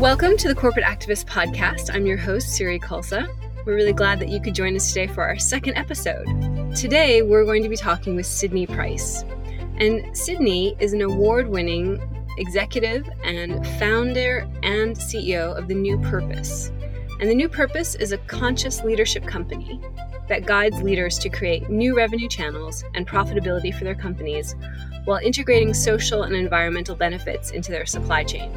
Welcome to the Corporate Activist Podcast. I'm your host, Siri Kulsa. We're really glad that you could join us today for our second episode. Today, we're going to be talking with Sydney Price. And Sydney is an award winning executive and founder and CEO of The Knew Purpose. And The Knew Purpose is a conscious leadership company that guides leaders to create new revenue channels and profitability for their companies while integrating social and environmental benefits into their supply chain.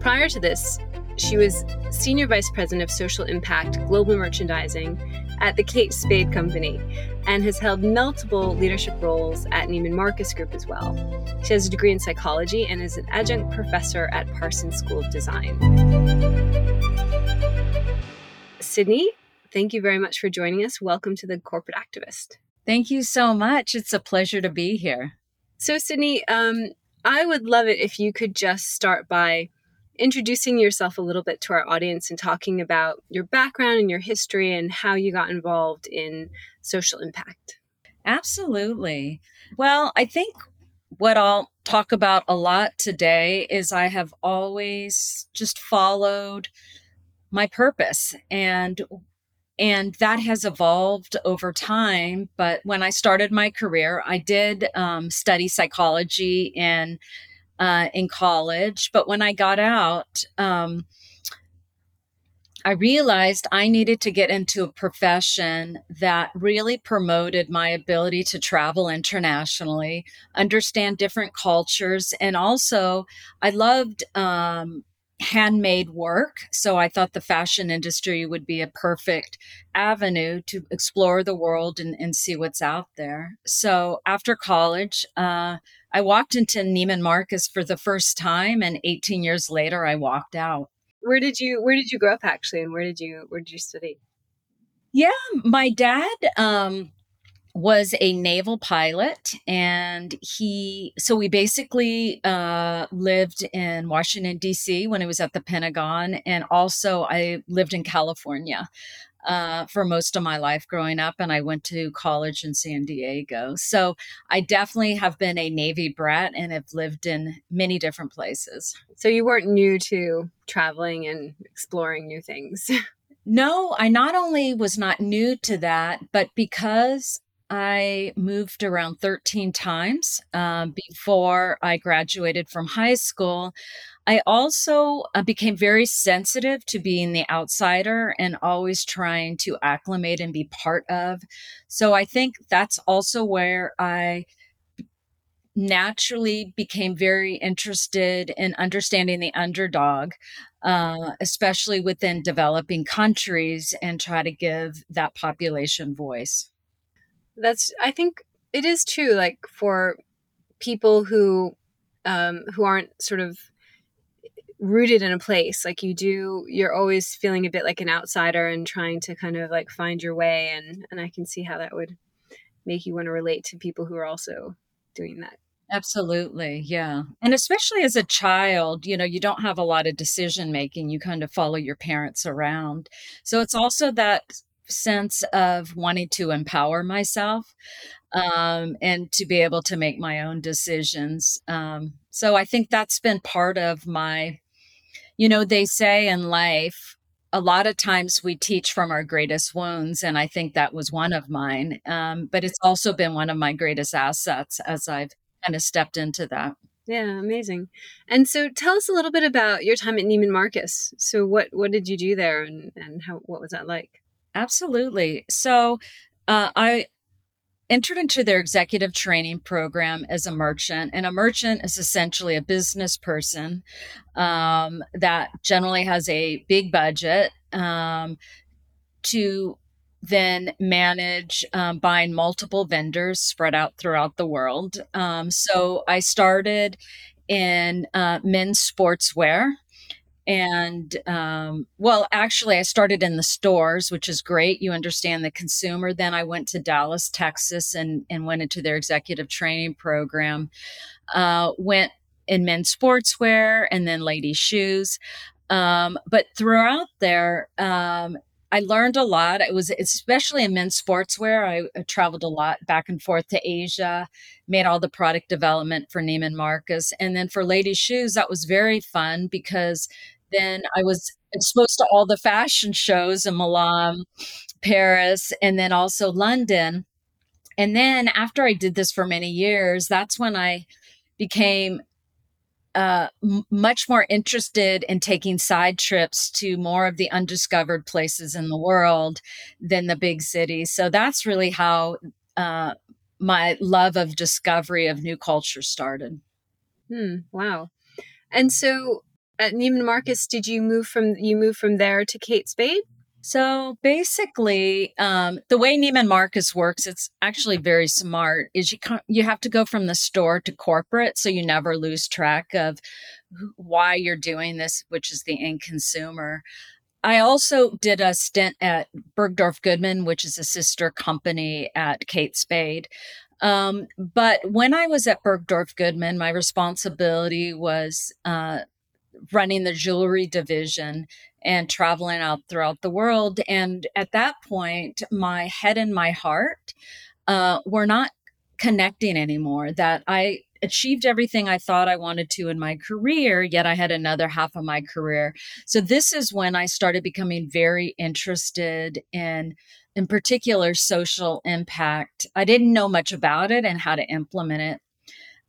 Prior to this, she was Senior Vice President of Social Impact Global Merchandising at the Kate Spade Company and has held multiple leadership roles at Neiman Marcus Group as well. She has a degree in psychology and is an adjunct professor at Parsons School of Design. Sydney, thank you very much for joining us. Welcome to the Corporate Activist. Thank you so much. It's a pleasure to be here. So, Sydney, um, I would love it if you could just start by introducing yourself a little bit to our audience and talking about your background and your history and how you got involved in social impact. Absolutely. Well, I think what I'll talk about a lot today is I have always just followed my purpose and and that has evolved over time but when i started my career i did um, study psychology and uh, in college. But when I got out, um, I realized I needed to get into a profession that really promoted my ability to travel internationally, understand different cultures, and also I loved um, handmade work. So I thought the fashion industry would be a perfect avenue to explore the world and, and see what's out there. So after college, uh, I walked into Neiman Marcus for the first time, and 18 years later, I walked out. Where did you Where did you grow up actually, and where did you Where did you study? Yeah, my dad um, was a naval pilot, and he. So we basically uh, lived in Washington D.C. when I was at the Pentagon, and also I lived in California uh, for most of my life growing up, and I went to college in San Diego. So I definitely have been a Navy brat and have lived in many different places. So you weren't new to traveling and exploring new things. no, I not only was not new to that, but because I moved around 13 times um, before I graduated from high school. I also uh, became very sensitive to being the outsider and always trying to acclimate and be part of. So I think that's also where I naturally became very interested in understanding the underdog, uh, especially within developing countries, and try to give that population voice. That's, I think it is true, like for people who um, who aren't sort of rooted in a place like you do you're always feeling a bit like an outsider and trying to kind of like find your way and and i can see how that would make you want to relate to people who are also doing that. Absolutely yeah. And especially as a child you know you don't have a lot of decision making you kind of follow your parents around. So it's also that sense of wanting to empower myself um, and to be able to make my own decisions um, so i think that's been part of my you know, they say in life, a lot of times we teach from our greatest wounds, and I think that was one of mine. Um, but it's also been one of my greatest assets as I've kind of stepped into that. Yeah, amazing. And so, tell us a little bit about your time at Neiman Marcus. So, what what did you do there, and and how what was that like? Absolutely. So, uh, I entered into their executive training program as a merchant. And a merchant is essentially a business person um, that generally has a big budget um, to then manage um, buying multiple vendors spread out throughout the world. Um, so I started in uh, men's sportswear and um, well actually i started in the stores which is great you understand the consumer. Then i went to dallas texas and, and went into their executive training program uh, went in men's sportswear and then ladies shoes. Um, but throughout there um, I learned a lot. It was especially in men's sportswear. I, traveled a lot back and forth to Asia, made all the product development for Neiman Marcus. And then for ladies' shoes, that was very fun because then I was exposed to all the fashion shows in Milan, Paris, and then also London. And then after I did this for many years, that's when I became uh, m- much more interested in taking side trips to more of the undiscovered places in the world than the big cities. So that's really how uh, my love of discovery of new culture started. Hmm, wow. And so at Neiman Marcus, did you move from you move from there to Kate Spade? So basically, um, the way Neiman Marcus works, it's actually very smart. Is you you have to go from the store to corporate, so you never lose track of why you're doing this, which is the end consumer. I also did a stint at Bergdorf Goodman, which is a sister company at Kate Spade. Um, but when I was at Bergdorf Goodman, my responsibility was uh, running the jewelry division and traveling out throughout the world. And at that point, my head and my heart uh, were not connecting anymore. That I achieved everything I thought I wanted to in my career, yet I had another half of my career. So this is when I started becoming very interested in in particular social impact. I didn't know much about it and how to implement it.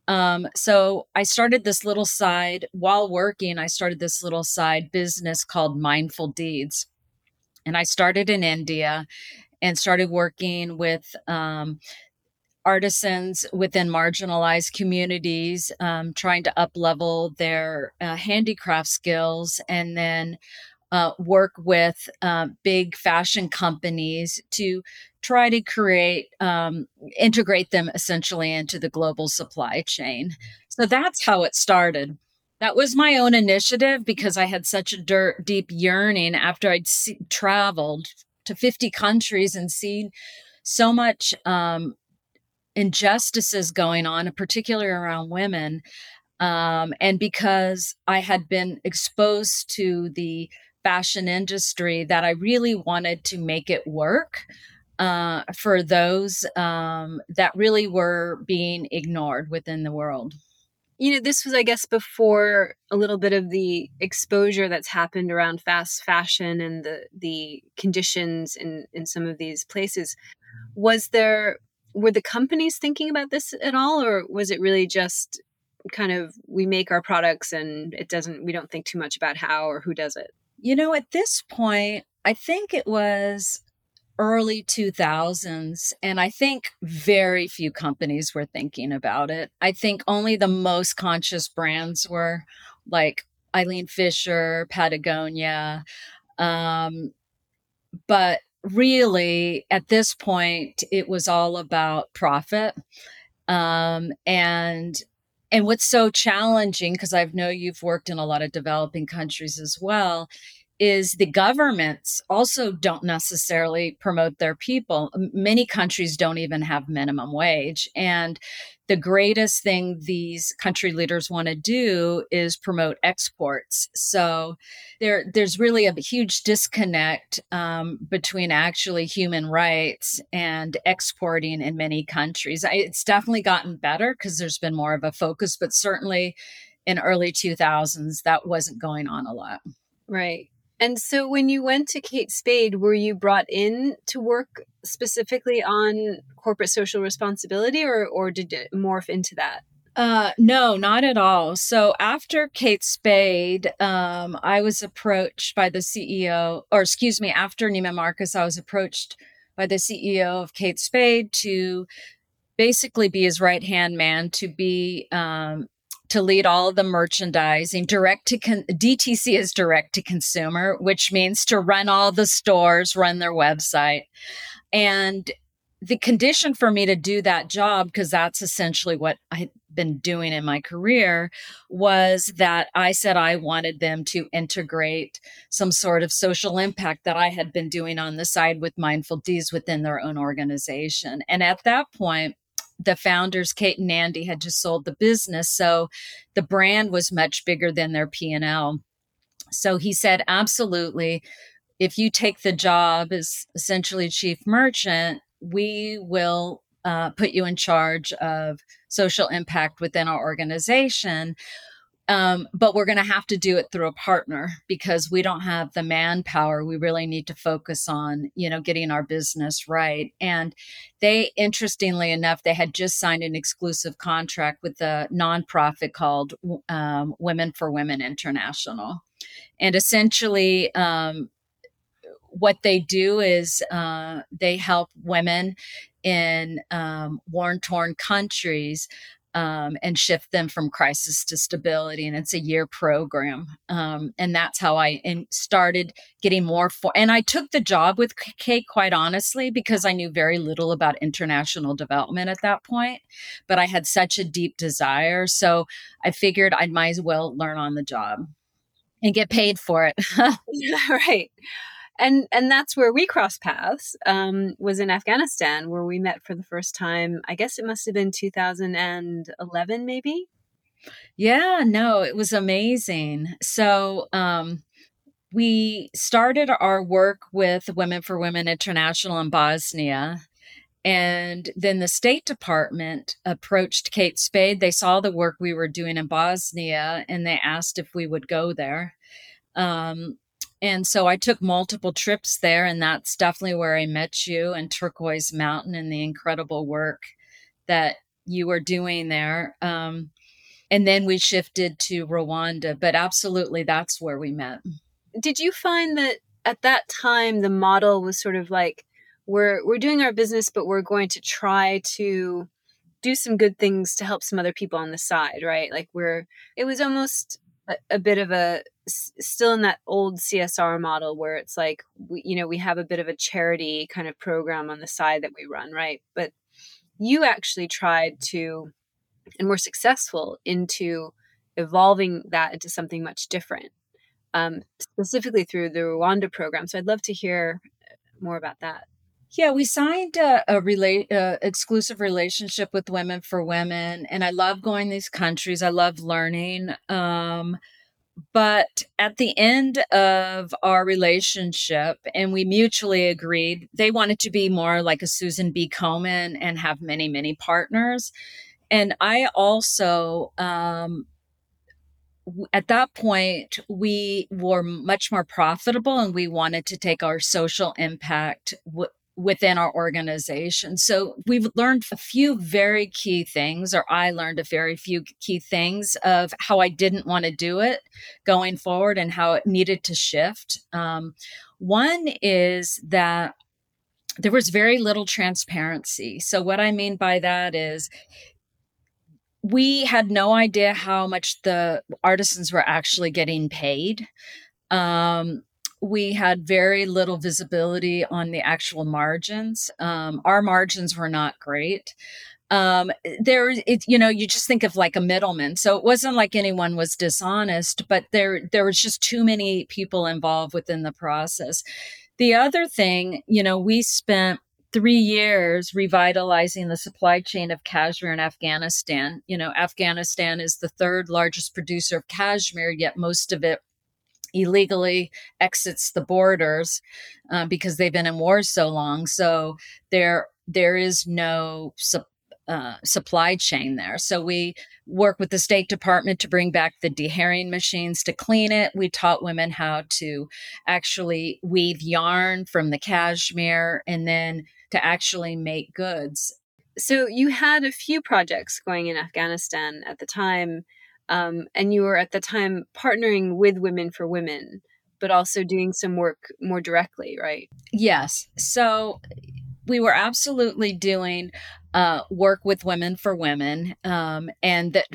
Um, so I started this little side while working. I started this little side business called Mindful Deeds. And I started in India and started working with um, artisans within marginalized communities, um, trying to up level their uh, handicraft skills and then uh, work with uh, big fashion companies to try to create, um, integrate them essentially into the global supply chain. So that's how it started. That was my own initiative because I had such a dirt, deep yearning after I'd see, traveled to 50 countries and seen so much um, injustices going on, particularly around women. Um, and because I had been exposed to the fashion industry, that I really wanted to make it work uh, for those um, that really were being ignored within the world. You know, this was, I guess, before a little bit of the exposure that's happened around fast fashion and the the conditions in in some of these places. Was there were the companies thinking about this at all, or was it really just kind of we make our products and it doesn't we don't think too much about how or who does it? You know, at this point, I think it was early 2000s and i think very few companies were thinking about it. I think only the most conscious brands were like eileen fisher patagonia um, but really at this point it was all about profit um, and and what's so challenging because i know you've worked in a lot of developing countries as well is the governments also don't necessarily promote their people. Many countries don't even have minimum wage. And the greatest thing these country leaders want to do is promote exports. So there, there's really a huge disconnect um, between actually human rights and exporting in many countries. It's definitely gotten better because there's been more of a focus, but certainly in early 2000s, that wasn't going on a lot. Right. And so when you went to Kate Spade, were you brought in to work specifically on corporate social responsibility or, or did it morph into that? Uh, no, not at all. So after Kate Spade, um, I was approached by the CEO, or excuse me, after Neiman Marcus, I was approached by the CEO of Kate Spade to basically be his right hand man to be um, to lead all the merchandising direct to con- DTC is direct to consumer, which means to run all the stores, run their website. And the condition for me to do that job, because that's essentially what I had been doing in my career, was that I said I wanted them to integrate some sort of social impact that I had been doing on the side with Mindful Deeds within their own organization. And at that point, the founders kate and andy had just sold the business so the brand was much bigger than their p&l so he said absolutely. If you take the job as essentially chief merchant we will uh, put you in charge of social impact within our organization Um, but we're going to have to do it through a partner because we don't have the manpower. We really need to focus on, you know, getting our business right. And they, interestingly enough, they had just signed an exclusive contract with a nonprofit called um, Women for Women International. And essentially, um, what they do is uh, they help women in um, war torn countries um, and shift them from crisis to stability. And it's a year program. Um, and that's how I in, started getting more for. And I took the job with Kate, quite honestly, because I knew very little about international development at that point. But I had such a deep desire. So I figured I might as well learn on the job and get paid for it. right and and that's where we crossed paths um, was in afghanistan where we met for the first time i guess it must have been 2011 maybe yeah no it was amazing so um, we started our work with women for women international in bosnia and then the State Department approached Kate Spade. They saw the work we were doing in Bosnia and they asked if we would go there. Um, and so I took multiple trips there, and that's definitely where I met you and Turquoise Mountain and the incredible work that you were doing there. Um, and then we shifted to Rwanda, but absolutely that's where we met. Did you find that at that time the model was sort of like we're we're doing our business, but we're going to try to do some good things to help some other people on the side, right? Like we're it was almost a, bit of a still in that old CSR model where it's like we, you know we have a bit of a charity kind of program on the side that we run right? But you actually tried to and were successful into evolving that into something much different um, specifically through the Rwanda program. So I'd love to hear more about that yeah, we signed a, a uh, exclusive relationship with Women for Women, and I love going these countries. I love learning. Um, but at the end of our relationship, and we mutually agreed, they wanted to be more like a Susan B. Komen and have many, many partners. And I also, um, at that point, we were much more profitable and we wanted to take our social impact w- within our organization. So we've learned a few very key things, or I learned a very few key things of how I didn't want to do it going forward and how it needed to shift. Um, one is that there was very little transparency. So, what I mean by that is, we had no idea how much the artisans were actually getting paid. Um, we had very little visibility on the actual margins. Um, our margins were not great. Um, there, it, you know, you just think of like a middleman. So it wasn't like anyone was dishonest, but there, there was just too many people involved within the process. The other thing, you know, we spent three years revitalizing the supply chain of cashmere in Afghanistan. You know, Afghanistan is the third largest producer of cashmere, yet most of it illegally exits the borders uh, because they've been in war so long. So there there is no su- uh, supply chain there. So we work with the State Department to bring back the dehairing machines to clean it. We taught women how to actually weave yarn from the cashmere and then to actually make goods. So you had a few projects going in Afghanistan at the time um, and you were at the time partnering with Women for Women, but also doing some work more directly, right? Yes. So we were absolutely doing uh, work with Women for Women, um, and that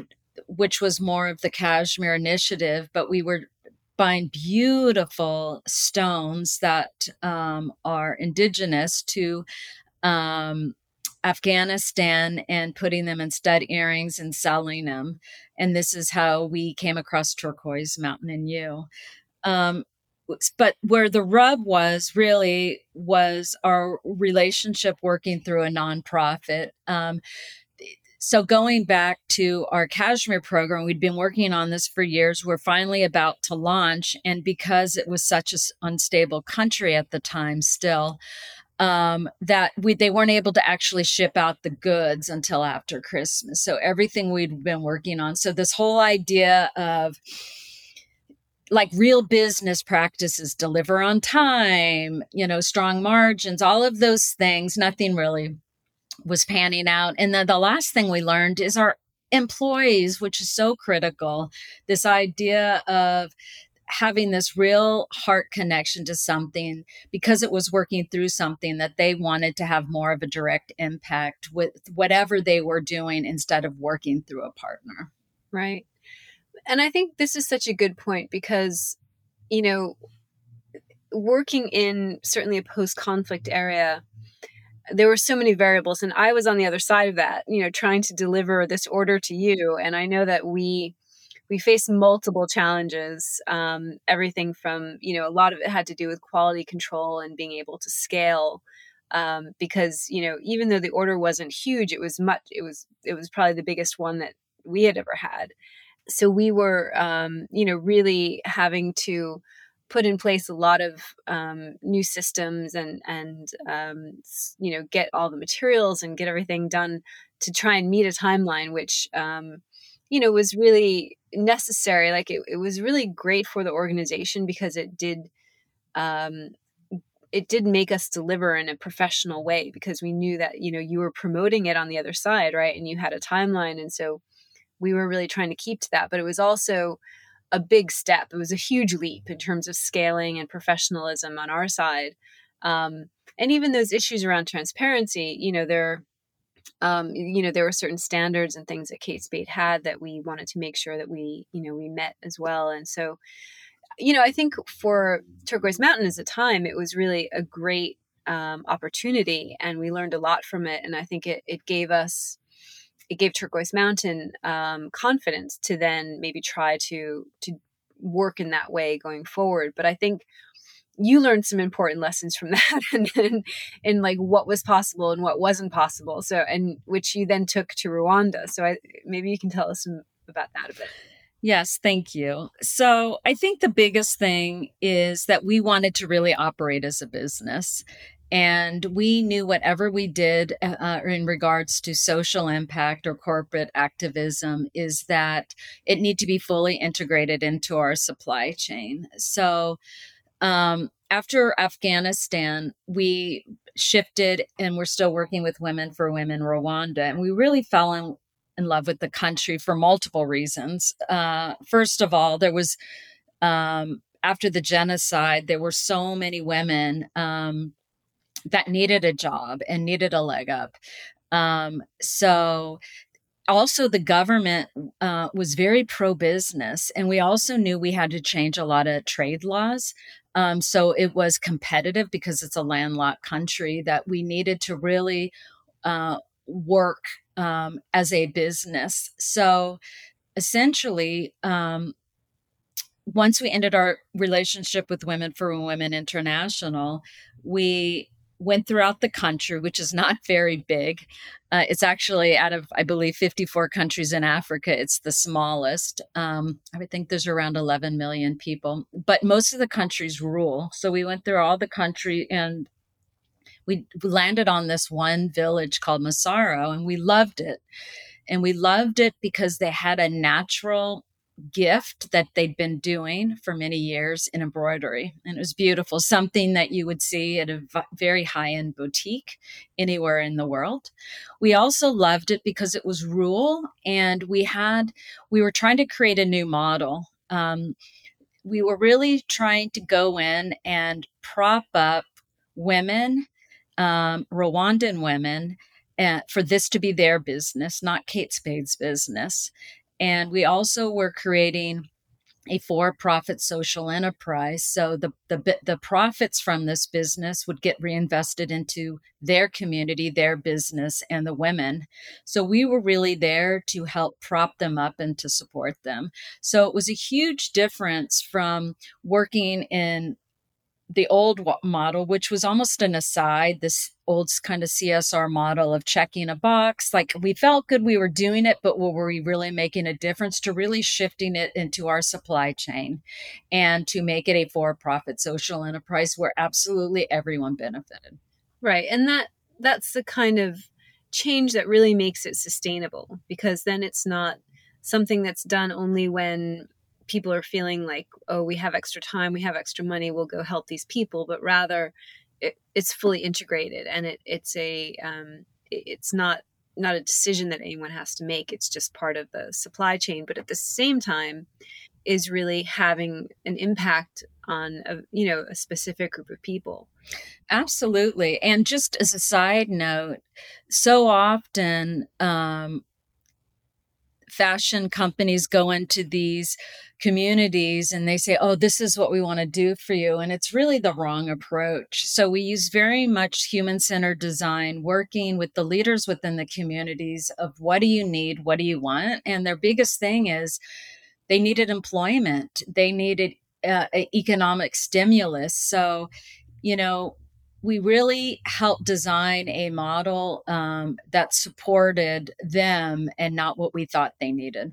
which was more of the cashmere initiative, but we were buying beautiful stones that um, are indigenous to um, Afghanistan and putting them in stud earrings and selling them. And this is how we came across Turquoise Mountain and you. Um, but where the rub was really was our relationship working through a nonprofit. Um, so going back to our cashmere program, we'd been working on this for years. We're finally about to launch, and because it was such an unstable country at the time, still, um, that we they weren't able to actually ship out the goods until after Christmas. So everything we'd been working on. So this whole idea of like real business practices deliver on time you know strong margins all of those things nothing really was panning out and then the last thing we learned is our employees which is so critical this idea of having this real heart connection to something because it was working through something that they wanted to have more of a direct impact with whatever they were doing instead of working through a partner right and I think this is such a good point because, you know, working in certainly a post conflict area, there were so many variables. And I was on the other side of that, you know, trying to deliver this order to you. And I know that we, we faced multiple challenges um, everything from you know a lot of it had to do with quality control and being able to scale um, because you know even though the order wasn't huge it was much it was it was probably the biggest one that we had ever had. So we were um, you know really having to put in place a lot of um, new systems and and um, you know get all the materials and get everything done to try and meet a timeline which um, you know was really necessary like it, it was really great for the organization because it did um, it did make us deliver in a professional way because we knew that you know you were promoting it on the other side right and you had a timeline and so we were really trying to keep to that. But it was also a big step. It was a huge leap in terms of scaling and professionalism on our side. Um, and even those issues around transparency, you know, there, um, you know, there were certain standards and things that Kate Spade had that we wanted to make sure that we, you know, we met as well. And so, you know, I think for Turquoise Mountain as a time, it was really a great um, opportunity, and we learned a lot from it. And I think it it gave us it gave Turquoise Mountain um, confidence to then maybe try to to work in that way going forward. But I think you learned some important lessons from that and in like what was possible and what wasn't possible. So and which you then took to Rwanda. So I, maybe you can tell us some, about that a bit. Yes, thank you. So I think the biggest thing is that we wanted to really operate as a business. And we knew whatever we did uh, uh, in regards to social impact or corporate activism is that it need to be fully integrated into our supply chain. So um, after Afghanistan, we shifted and we're still working with Women for Women Rwanda. And we really fell in, in love with the country for multiple reasons. Uh, first of all, there was um, after the genocide, there were so many women um, that needed a job and needed a leg up. Um, so also the government uh, was very pro business and we also knew we had to change a lot of trade laws um, so it was competitive because it's a landlocked country that we needed to really uh, work um, as a business. So essentially um, once we ended our relationship with women for women international we went throughout the country, which is not very big. Uh, it's actually out of, I believe, 54 countries in Africa. It's the smallest. Um, I would think there's around 11 million people, but most of the countries rule. So we went through all the country and we landed on this one village called Masoro and we loved it. And we loved it because they had a natural gift that they'd been doing for many years in embroidery. And it was beautiful, something that you would see at a very high end boutique anywhere in the world. We also loved it because it was rural and we had, we were trying to create a new model. Um, we were really trying to go in and prop up women, um, Rwandan women. Uh, for this to be their business, not Kate Spade's business. And we also were creating a for-profit social enterprise. So the, the the profits from this business would get reinvested into their community, their business, and the women. So we were really there to help prop them up and to support them. So it was a huge difference from working in the old model, which was almost an aside, this old kind of CSR model of checking a box. Like we felt good we were doing it, but were we really making a difference to really shifting it into our supply chain and to make it a for profit social enterprise where absolutely everyone benefited? Right. And that that's the kind of change that really makes it sustainable because then it's not something that's done only when people are feeling like, oh, we have extra time, we have extra money, we'll go help these people, but rather it, it's fully integrated and it, it's a um, it's not not a decision that anyone has to make. It's just part of the supply chain, but at the same time, is really having an impact on a you know a specific group of people absolutely and just as a side note so often um, fashion companies go into these communities and they say, Oh, this is what we want to do for you. And it's really the wrong approach. So we use very much human centered design, working with the leaders within the communities of what do you need? What do you want? And their biggest thing is they needed employment, they needed uh, economic stimulus. So, you know, we really helped design a model um, that supported them and not what we thought they needed.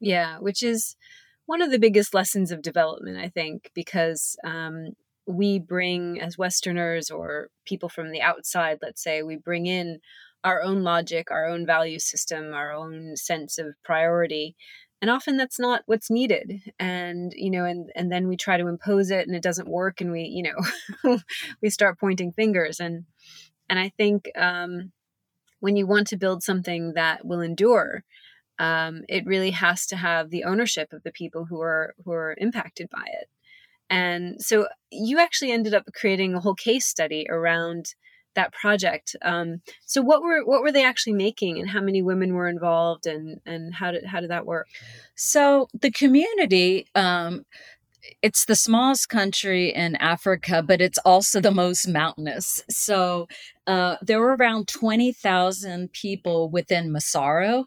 Yeah, which is one of the biggest lessons of development, I think, because um, we bring, as Westerners or people from the outside, let's say, we bring in our own logic, our own value system, our own sense of priority and often that's not what's needed. And you know and and then we try to impose it and it doesn't work and we you know we start pointing fingers. And and i think um when you want to build something that will endure um, it really has to have the ownership of the people who are who are impacted by it. And so you actually ended up creating a whole case study around that project. Um, so what were what were they actually making, and how many women were involved, and and how did how did that work? So the community. Um, it's the smallest country in Africa, but it's also the most mountainous. So uh, there were around 20,000 people within Masoro,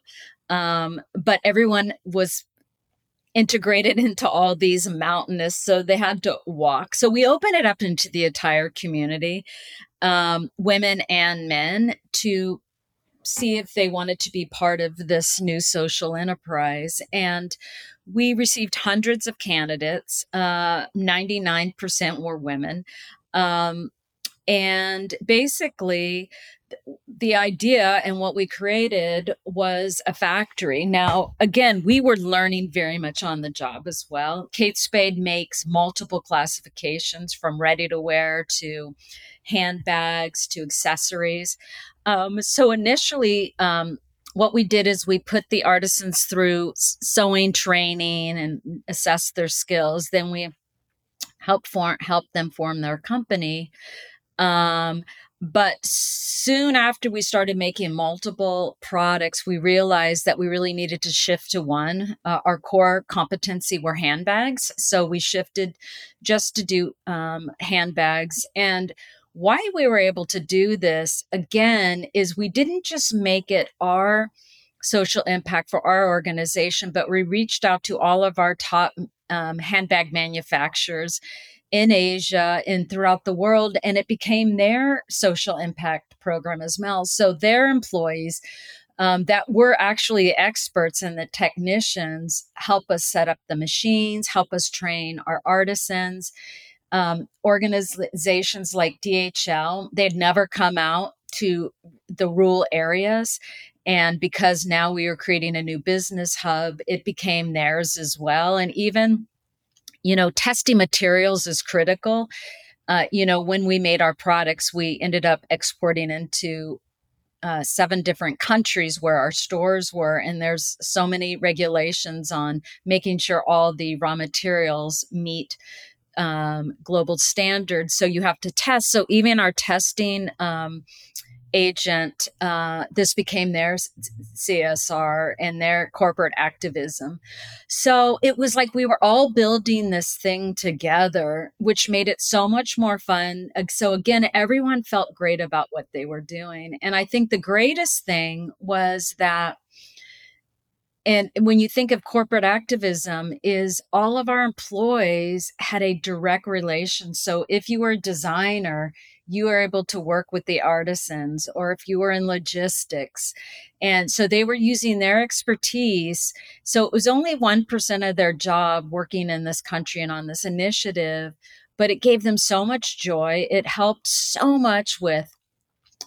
um, but everyone was integrated into all these mountainous so they had to walk so we opened it up into the entire community um, women and men to see if they wanted to be part of this new social enterprise. And we received hundreds of candidates. Uh, 99% were women. Um, and basically, the idea and what we created was a factory. Now, again, we were learning very much on the job as well. Kate Spade makes multiple classifications from ready to wear to handbags to accessories. Um, so initially, um, what we did is we put the artisans through sewing training and assess their skills. Then we help form help them form their company. Um, but soon after we started making multiple products, we realized that we really needed to shift to one. Uh, our core competency were handbags. So we shifted just to do um, handbags. And why we were able to do this again is we didn't just make it our social impact for our organization, but we reached out to all of our top um, handbag manufacturers in Asia and throughout the world, and it became their social impact program as well. So their employees um, that were actually experts and the technicians help us set up the machines, help us train our artisans um, organizations like DHL, they'd never come out to the rural areas. And because now we are creating a new business hub, it became theirs as well. And even, you know, testing materials is critical. Uh, you know, when we made our products, we ended up exporting into uh, seven different countries where our stores were, and there's so many regulations on making sure all the raw materials meet um, global standards. So you have to test. So even our testing um, agent, uh, this became their CSR and their corporate activism. So it was like we were all building this thing together, which made it so much more fun. So again, everyone felt great about what they were doing. And I think the greatest thing was that and when you think of corporate activism is all of our employees had a direct relation. So if you were a designer you were able to work with the artisans or if you were in logistics. And so they were using their expertise. So it was only 1% of their job working in this country and on this initiative but it gave them so much joy. It helped so much with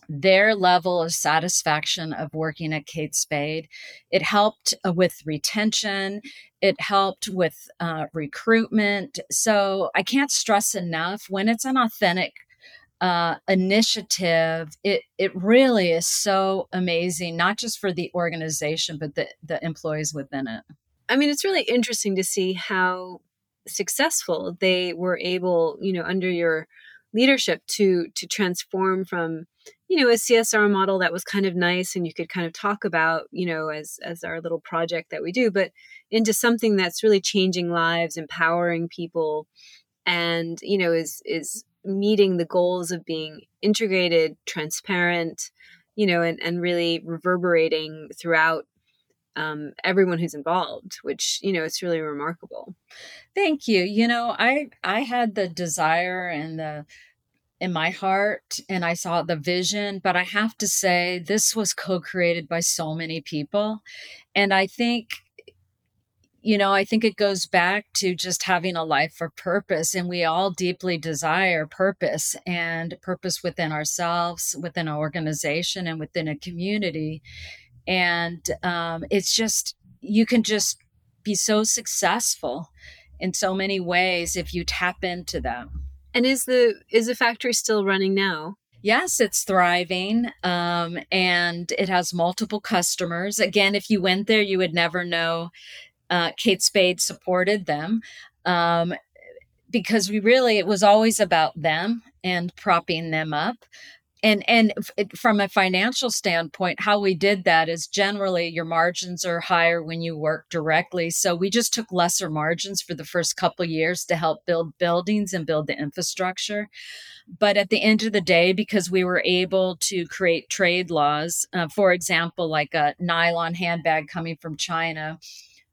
their level of satisfaction of working at Kate Spade. It helped uh, with retention, it helped with uh, recruitment. So I can't stress enough when it's an authentic uh, initiative, it it really is so amazing, not just for the organization, but the the employees within it. I mean, it's really interesting to see how successful they were able, you know, under your leadership to to transform from you know a csr model that was kind of nice and you could kind of talk about you know as as our little project that we do but into something that's really changing lives empowering people and you know is is meeting the goals of being integrated transparent you know and, and really reverberating throughout um, everyone who's involved which you know it's really remarkable. Thank you. You know i i had the desire and the in my heart and i saw the vision but i have to say this was co-created by so many people and i think you know, I think it goes back to just having a life for purpose. And we all deeply desire purpose and purpose within ourselves, within an organization, and within a community. And um, it's just, you can just be so successful in so many ways if you tap into them. And is the is the factory still running now? Yes, it's thriving um, and it has multiple customers. Again, if you went there, you would never know uh, Kate Spade supported them um, because we really, it was always about them and propping them up. And and from a financial standpoint, how we did that is generally your margins are higher when you work directly. So we just took lesser margins for the first couple years to help build buildings and build the infrastructure. But at the end of the day, because we were able to create trade laws, uh, for example, like a nylon handbag coming from China,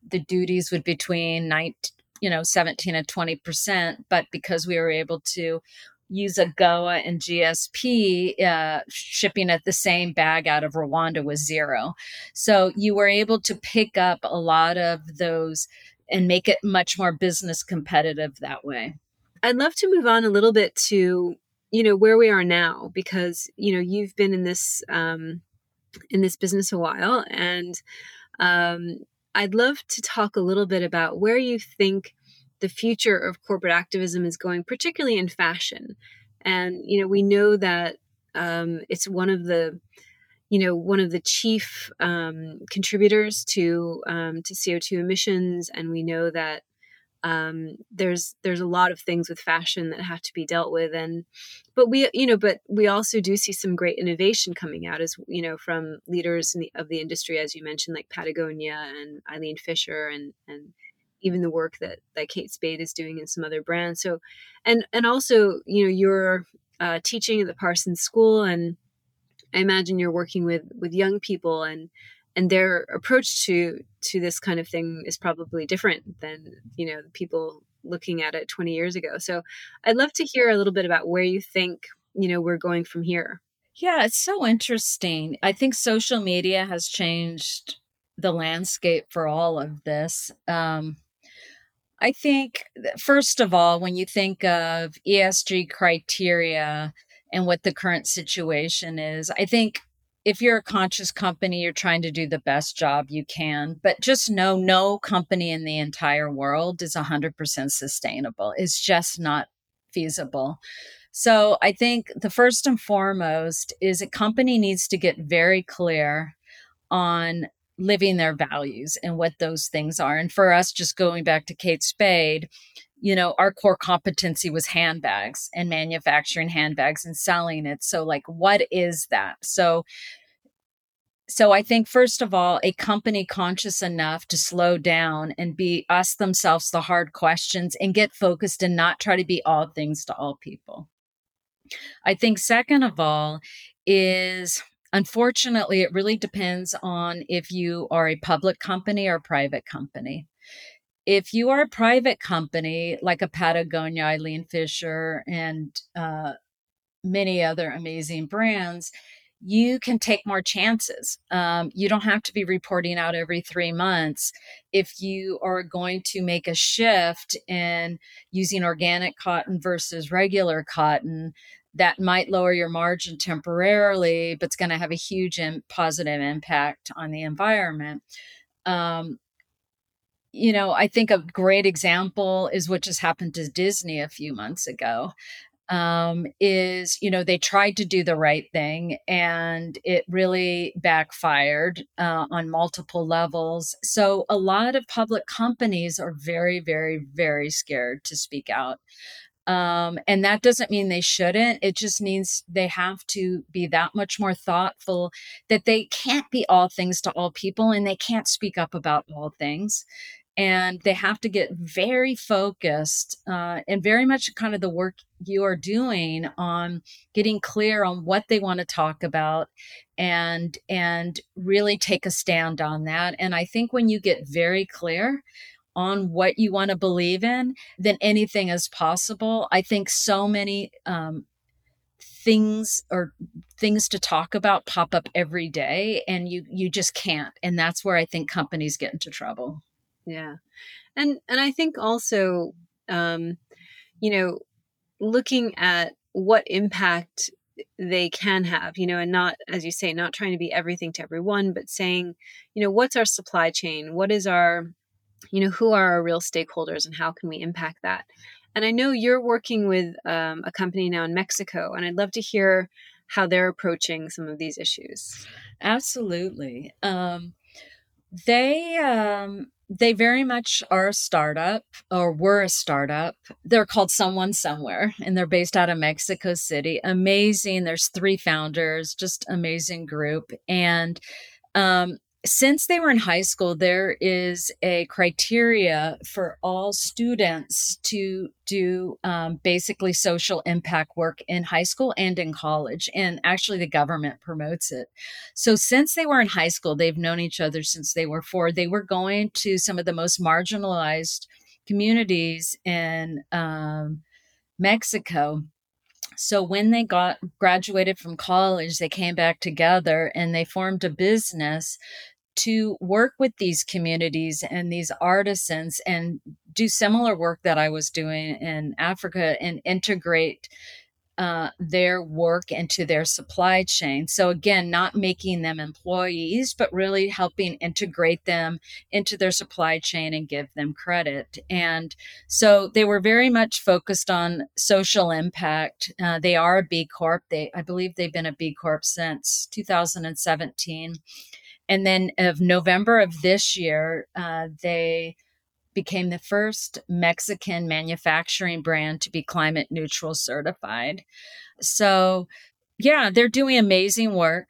the duties would be between 19, you know 17 and 20 percent but because we were able to use AGOA and GSP, uh, shipping at the same bag out of Rwanda was zero. So you were able to pick up a lot of those and make it much more business competitive that way. I'd love to move on a little bit to you know where we are now because you know you've been in this um, in this business a while and um, I'd love to talk a little bit about where you think the future of corporate activism is going, particularly in fashion. And you know, we know that um, it's one of the you know one of the chief um, contributors to um, to CO two emissions, and we know that um, there's there's a lot of things with fashion that have to be dealt with and but we you know but we also do see some great innovation coming out as you know from leaders the, of the industry as you mentioned like patagonia and eileen fisher and and even the work that that kate spade is doing in some other brands. So and and also you know you're uh, teaching at the parsons school and i imagine you're working with with young people and and their approach to to this kind of thing is probably different than you know people looking at it 20 years ago. So i'd love to hear a little bit about where you think you know we're going from here. Yeah it's so interesting. I think social media has changed the landscape for all of this. Um, i think first of all when you think of esg criteria and what the current situation is i think if you're a conscious company, you're trying to do the best job you can. But just know no company in the entire world is 100% sustainable. It's just not feasible. So I think the first and foremost is a company needs to get very clear on living their values and what those things are. And for us, just going back to Kate Spade, you know, our core competency was handbags and manufacturing handbags and selling it. So, like, what is that? So, so I think first of all, a company conscious enough to slow down and be ask themselves the hard questions and get focused and not try to be all things to all people. I think second of all is unfortunately it really depends on if you are a public company or private company if you are a private company like a Patagonia, Eileen Fisher, and uh, many other amazing brands, you can take more chances. Um, you don't have to be reporting out every three months. If you are going to make a shift in using organic cotton versus regular cotton, that might lower your margin temporarily, but it's going to have a huge in, positive impact on the environment. Um, you know, I think a great example is what just happened to Disney a few months ago. Um, is you know they tried to do the right thing and it really backfired uh, on multiple levels. So a lot of public companies are very, very, very scared to speak out. Um, and that doesn't mean they shouldn't. It just means they have to be that much more thoughtful that they can't be all things to all people and they can't speak up about all things. And they have to get very focused uh, and very much kind of the work you are doing on getting clear on what they want to talk about and and really take a stand on that. And I think when you get very clear, on what you want to believe in, then anything is possible. I think so many um, things or things to talk about pop up every day, and you you just can't. And that's where I think companies get into trouble. Yeah, and and I think also, um, you know, looking at what impact they can have, you know, and not, as you say, not trying to be everything to everyone, but saying, you know, what's our supply chain? What is our you know who are our real stakeholders and how can we impact that? And i know you're working with um, a company now in mexico and i'd love to hear how they're approaching some of these issues. Absolutely. Um, they um, they very much are a startup or were a startup. They're called someone somewhere and they're based out of mexico city. Amazing. There's three founders just amazing group. And um, since they were in high school, there is a criteria for all students to do um, basically social impact work in high school and in college. And actually, the government promotes it. So, since they were in high school, they've known each other since they were four. They were going to some of the most marginalized communities in um, Mexico so when they got graduated from college they came back together and they formed a business to work with these communities and these artisans and do similar work that I was doing in Africa and integrate uh, their work into their supply chain. So, again, not making them employees, but really helping integrate them into their supply chain and give them credit. And so they were very much focused on social impact. Uh, they are a B Corp. They, I believe they've been a B Corp since 2017 and then of November of this year, uh, they became the first Mexican manufacturing brand to be climate neutral certified. So, yeah, they're doing amazing work.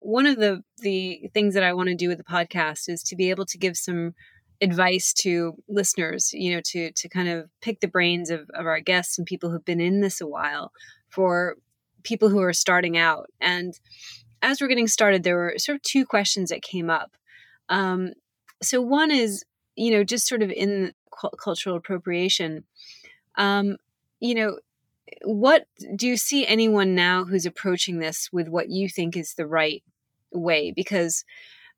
One of the the things that I want to do with the podcast is to be able to give some advice to listeners, you know, to to kind of pick the brains of, of our guests and people who've been in this a while for people who are starting out. And as we're getting started, there were sort of two questions that came up. Um, so one is, you know, just sort of in cultural appropriation. Um, you know, what do you see anyone now who's approaching this with what you think is the right way? Because,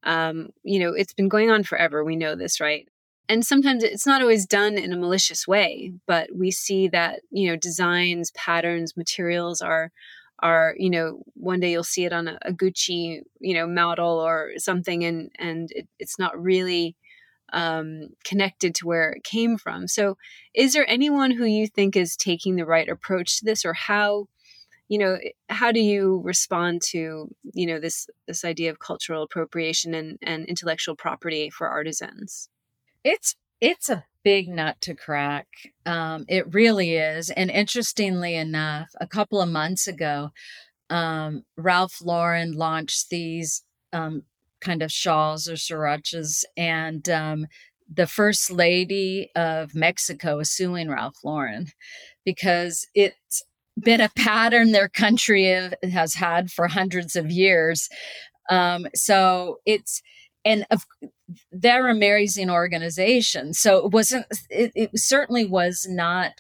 um, you know, it's been going on forever. We know this, right? And sometimes it's not always done in a malicious way, but we see that, you know, designs, patterns, materials are are you know one day you'll see it on a, a gucci you know model or something and and it, it's not really um, connected to where it came from. So is there anyone who you think is taking the right approach to this or how you know how do you respond to you know this this idea of cultural appropriation and and intellectual property for artisans? It's it's a big nut to crack. Um, it really is. And interestingly enough, a couple of months ago, um, Ralph Lauren launched these um, kind of shawls or sirachas, and um, the first lady of Mexico is suing Ralph Lauren because it's been a pattern their country has had for hundreds of years. Um, so it's and of, they're a amazing organization. So it wasn't, it, it certainly was not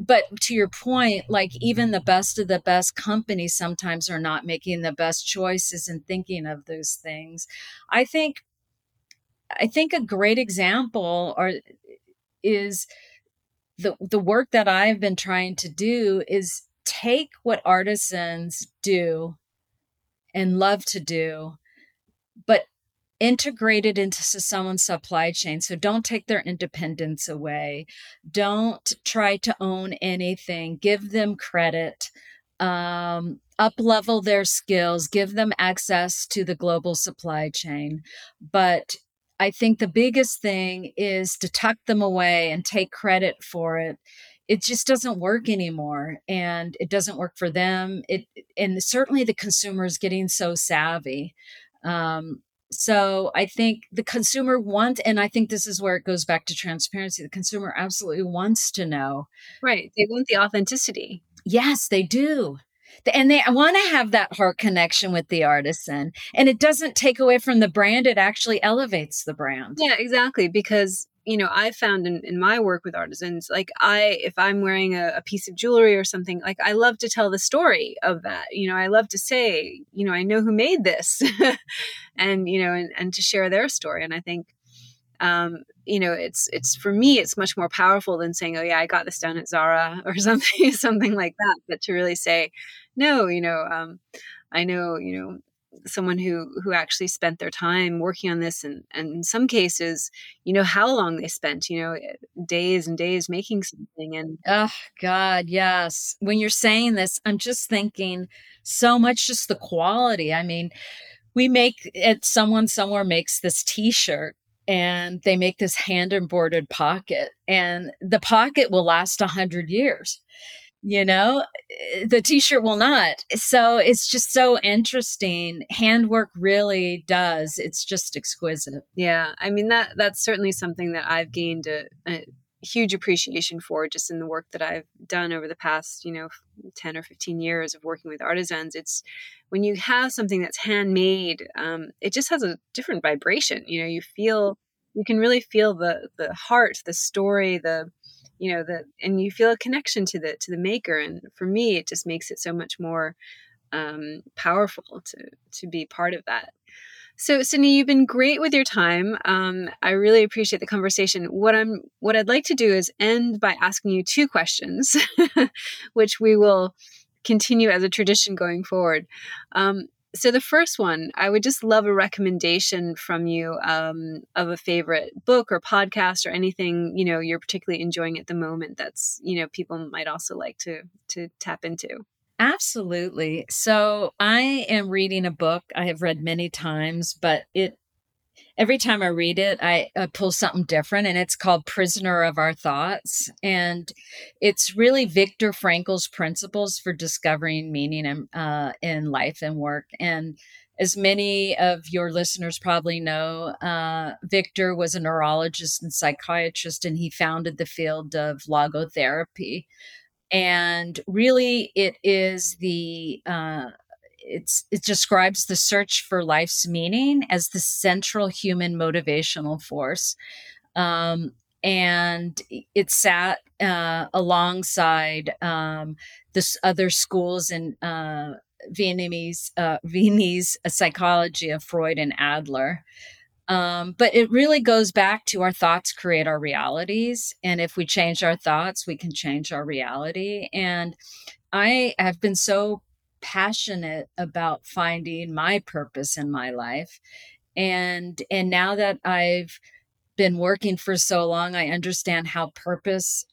but to your point like even the best of the best companies sometimes are not making the best choices and thinking of those things i think i think a great example or is the the work that i've been trying to do is take what artisans do and love to do, but integrate it into someone's supply chain. So don't take their independence away. Don't try to own anything. Give them credit. Um, up level their skills, give them access to the global supply chain. But I think the biggest thing is to tuck them away and take credit for it. It just doesn't work anymore and it doesn't work for them. It and certainly the consumer is getting so savvy. Um, so I think the consumer wants, and I think this is where it goes back to transparency. The consumer absolutely wants to know. Right. They want the authenticity. Yes, they do and they want to have that heart connection with the artisan and it doesn't take away from the brand it actually elevates the brand yeah exactly because you know i found in, in my work with artisans like i if i'm wearing a, a, piece of jewelry or something like i love to tell the story of that. You know i love to say you know i know who made this. And you know and, and to share their story. And i think um, you know, it's it's for me, it's much more powerful than saying, "Oh yeah, I got this down at Zara" or something, something like that. But to really say, "No, you know, um, I know, you know, someone who who actually spent their time working on this and and in some cases you know how long they spent you know eh, days and days making something and oh god yes. When you're saying this i'm just thinking so much just the quality. I mean we make it someone somewhere makes this t-shirt and they make this hand embroidered pocket and the pocket will last a hundred years you know the t-shirt will not. So it's just so interesting. Handwork really does. It's just exquisite. Yeah i mean that that's certainly something that i've gained a, a huge appreciation for just in the work that i've done over the past you know 10 or 15 years of working with artisans. It's when you have something that's handmade, um, it just has a different vibration. You know, you feel, you can really feel the the heart, the story, the you know that and you feel a connection to the to the maker and for me it just makes it so much more um, powerful to to be part of that so sydney you've been great with your time um, i really appreciate the conversation what i'm what i'd like to do is end by asking you two questions which we will continue as a tradition going forward. Um, so the first one, I would just love a recommendation from you um, of a favorite book or podcast or anything you know you're particularly enjoying at the moment. That's you know people might also like to to tap into. Absolutely. So I am reading a book I have read many times, but it every time I read it, I, I, pull something different, and it's called Prisoner of Our Thoughts. And it's really Viktor Frankl's principles for discovering meaning in, uh, in life and work. And as many of your listeners probably know, uh, Viktor was a neurologist and psychiatrist, and he founded the field of logotherapy. And really, it is the uh, it's it describes the search for life's meaning as the central human motivational force um, and it sat uh, alongside um, this other schools in uh, Viennese uh, Viennese psychology of Freud and Adler. Um, but it really goes back to our thoughts create our realities, and if we change our thoughts, we can change our reality. And I have been so passionate about finding my purpose in my life and and now that i've been working for so long i understand how purpose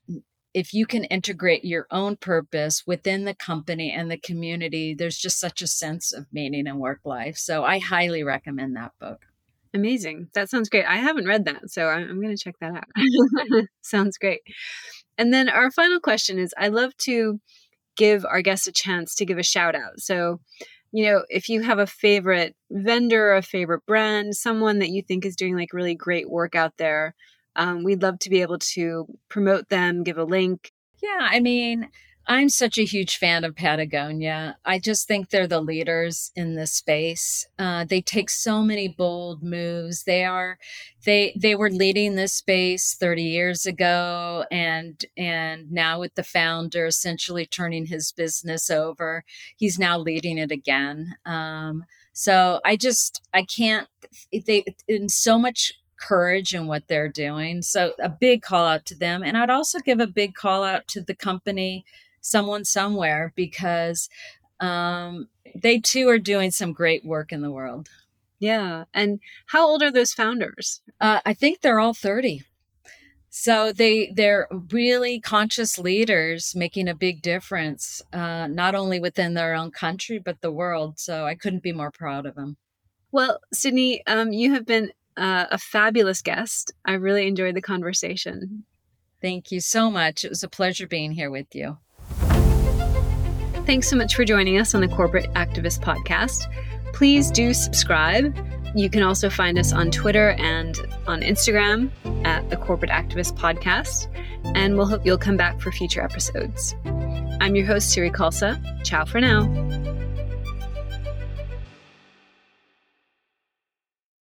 if you can integrate your own purpose within the company and the community there's just such a sense of meaning and work life so i highly recommend that book. Amazing. That sounds great. I haven't read that so i'm, I'm going to check that out. Sounds great. And then our final question is i love to give our guests a chance to give a shout out. So, you know, if you have a favorite vendor, a favorite brand, someone that you think is doing like really great work out there, um, we'd love to be able to promote them, give a link. Yeah, I mean, I'm such a huge fan of Patagonia. I just think they're the leaders in this space. Uh, they take so many bold moves. They are, they they were leading this space 30 years ago, and and now with the founder essentially turning his business over, he's now leading it again. Um, so I just I can't. They in so much courage in what they're doing. So a big call out to them, and I'd also give a big call out to the company someone somewhere because um, they too are doing some great work in the world. Yeah. And how old are those founders? Uh, I think they're all 30. So they they're really conscious leaders making a big difference, uh, not only within their own country but the world. So I couldn't be more proud of them. Well, Sydney, um, you have been uh, a fabulous guest. I really enjoyed the conversation. Thank you so much. It was a pleasure being here with you. Thanks so much for joining us on the Corporate Activist Podcast. Please do subscribe. You can also find us on Twitter and on Instagram at the Corporate Activist Podcast. And we'll hope you'll come back for future episodes. I'm your host, Siri Khalsa. Ciao for now.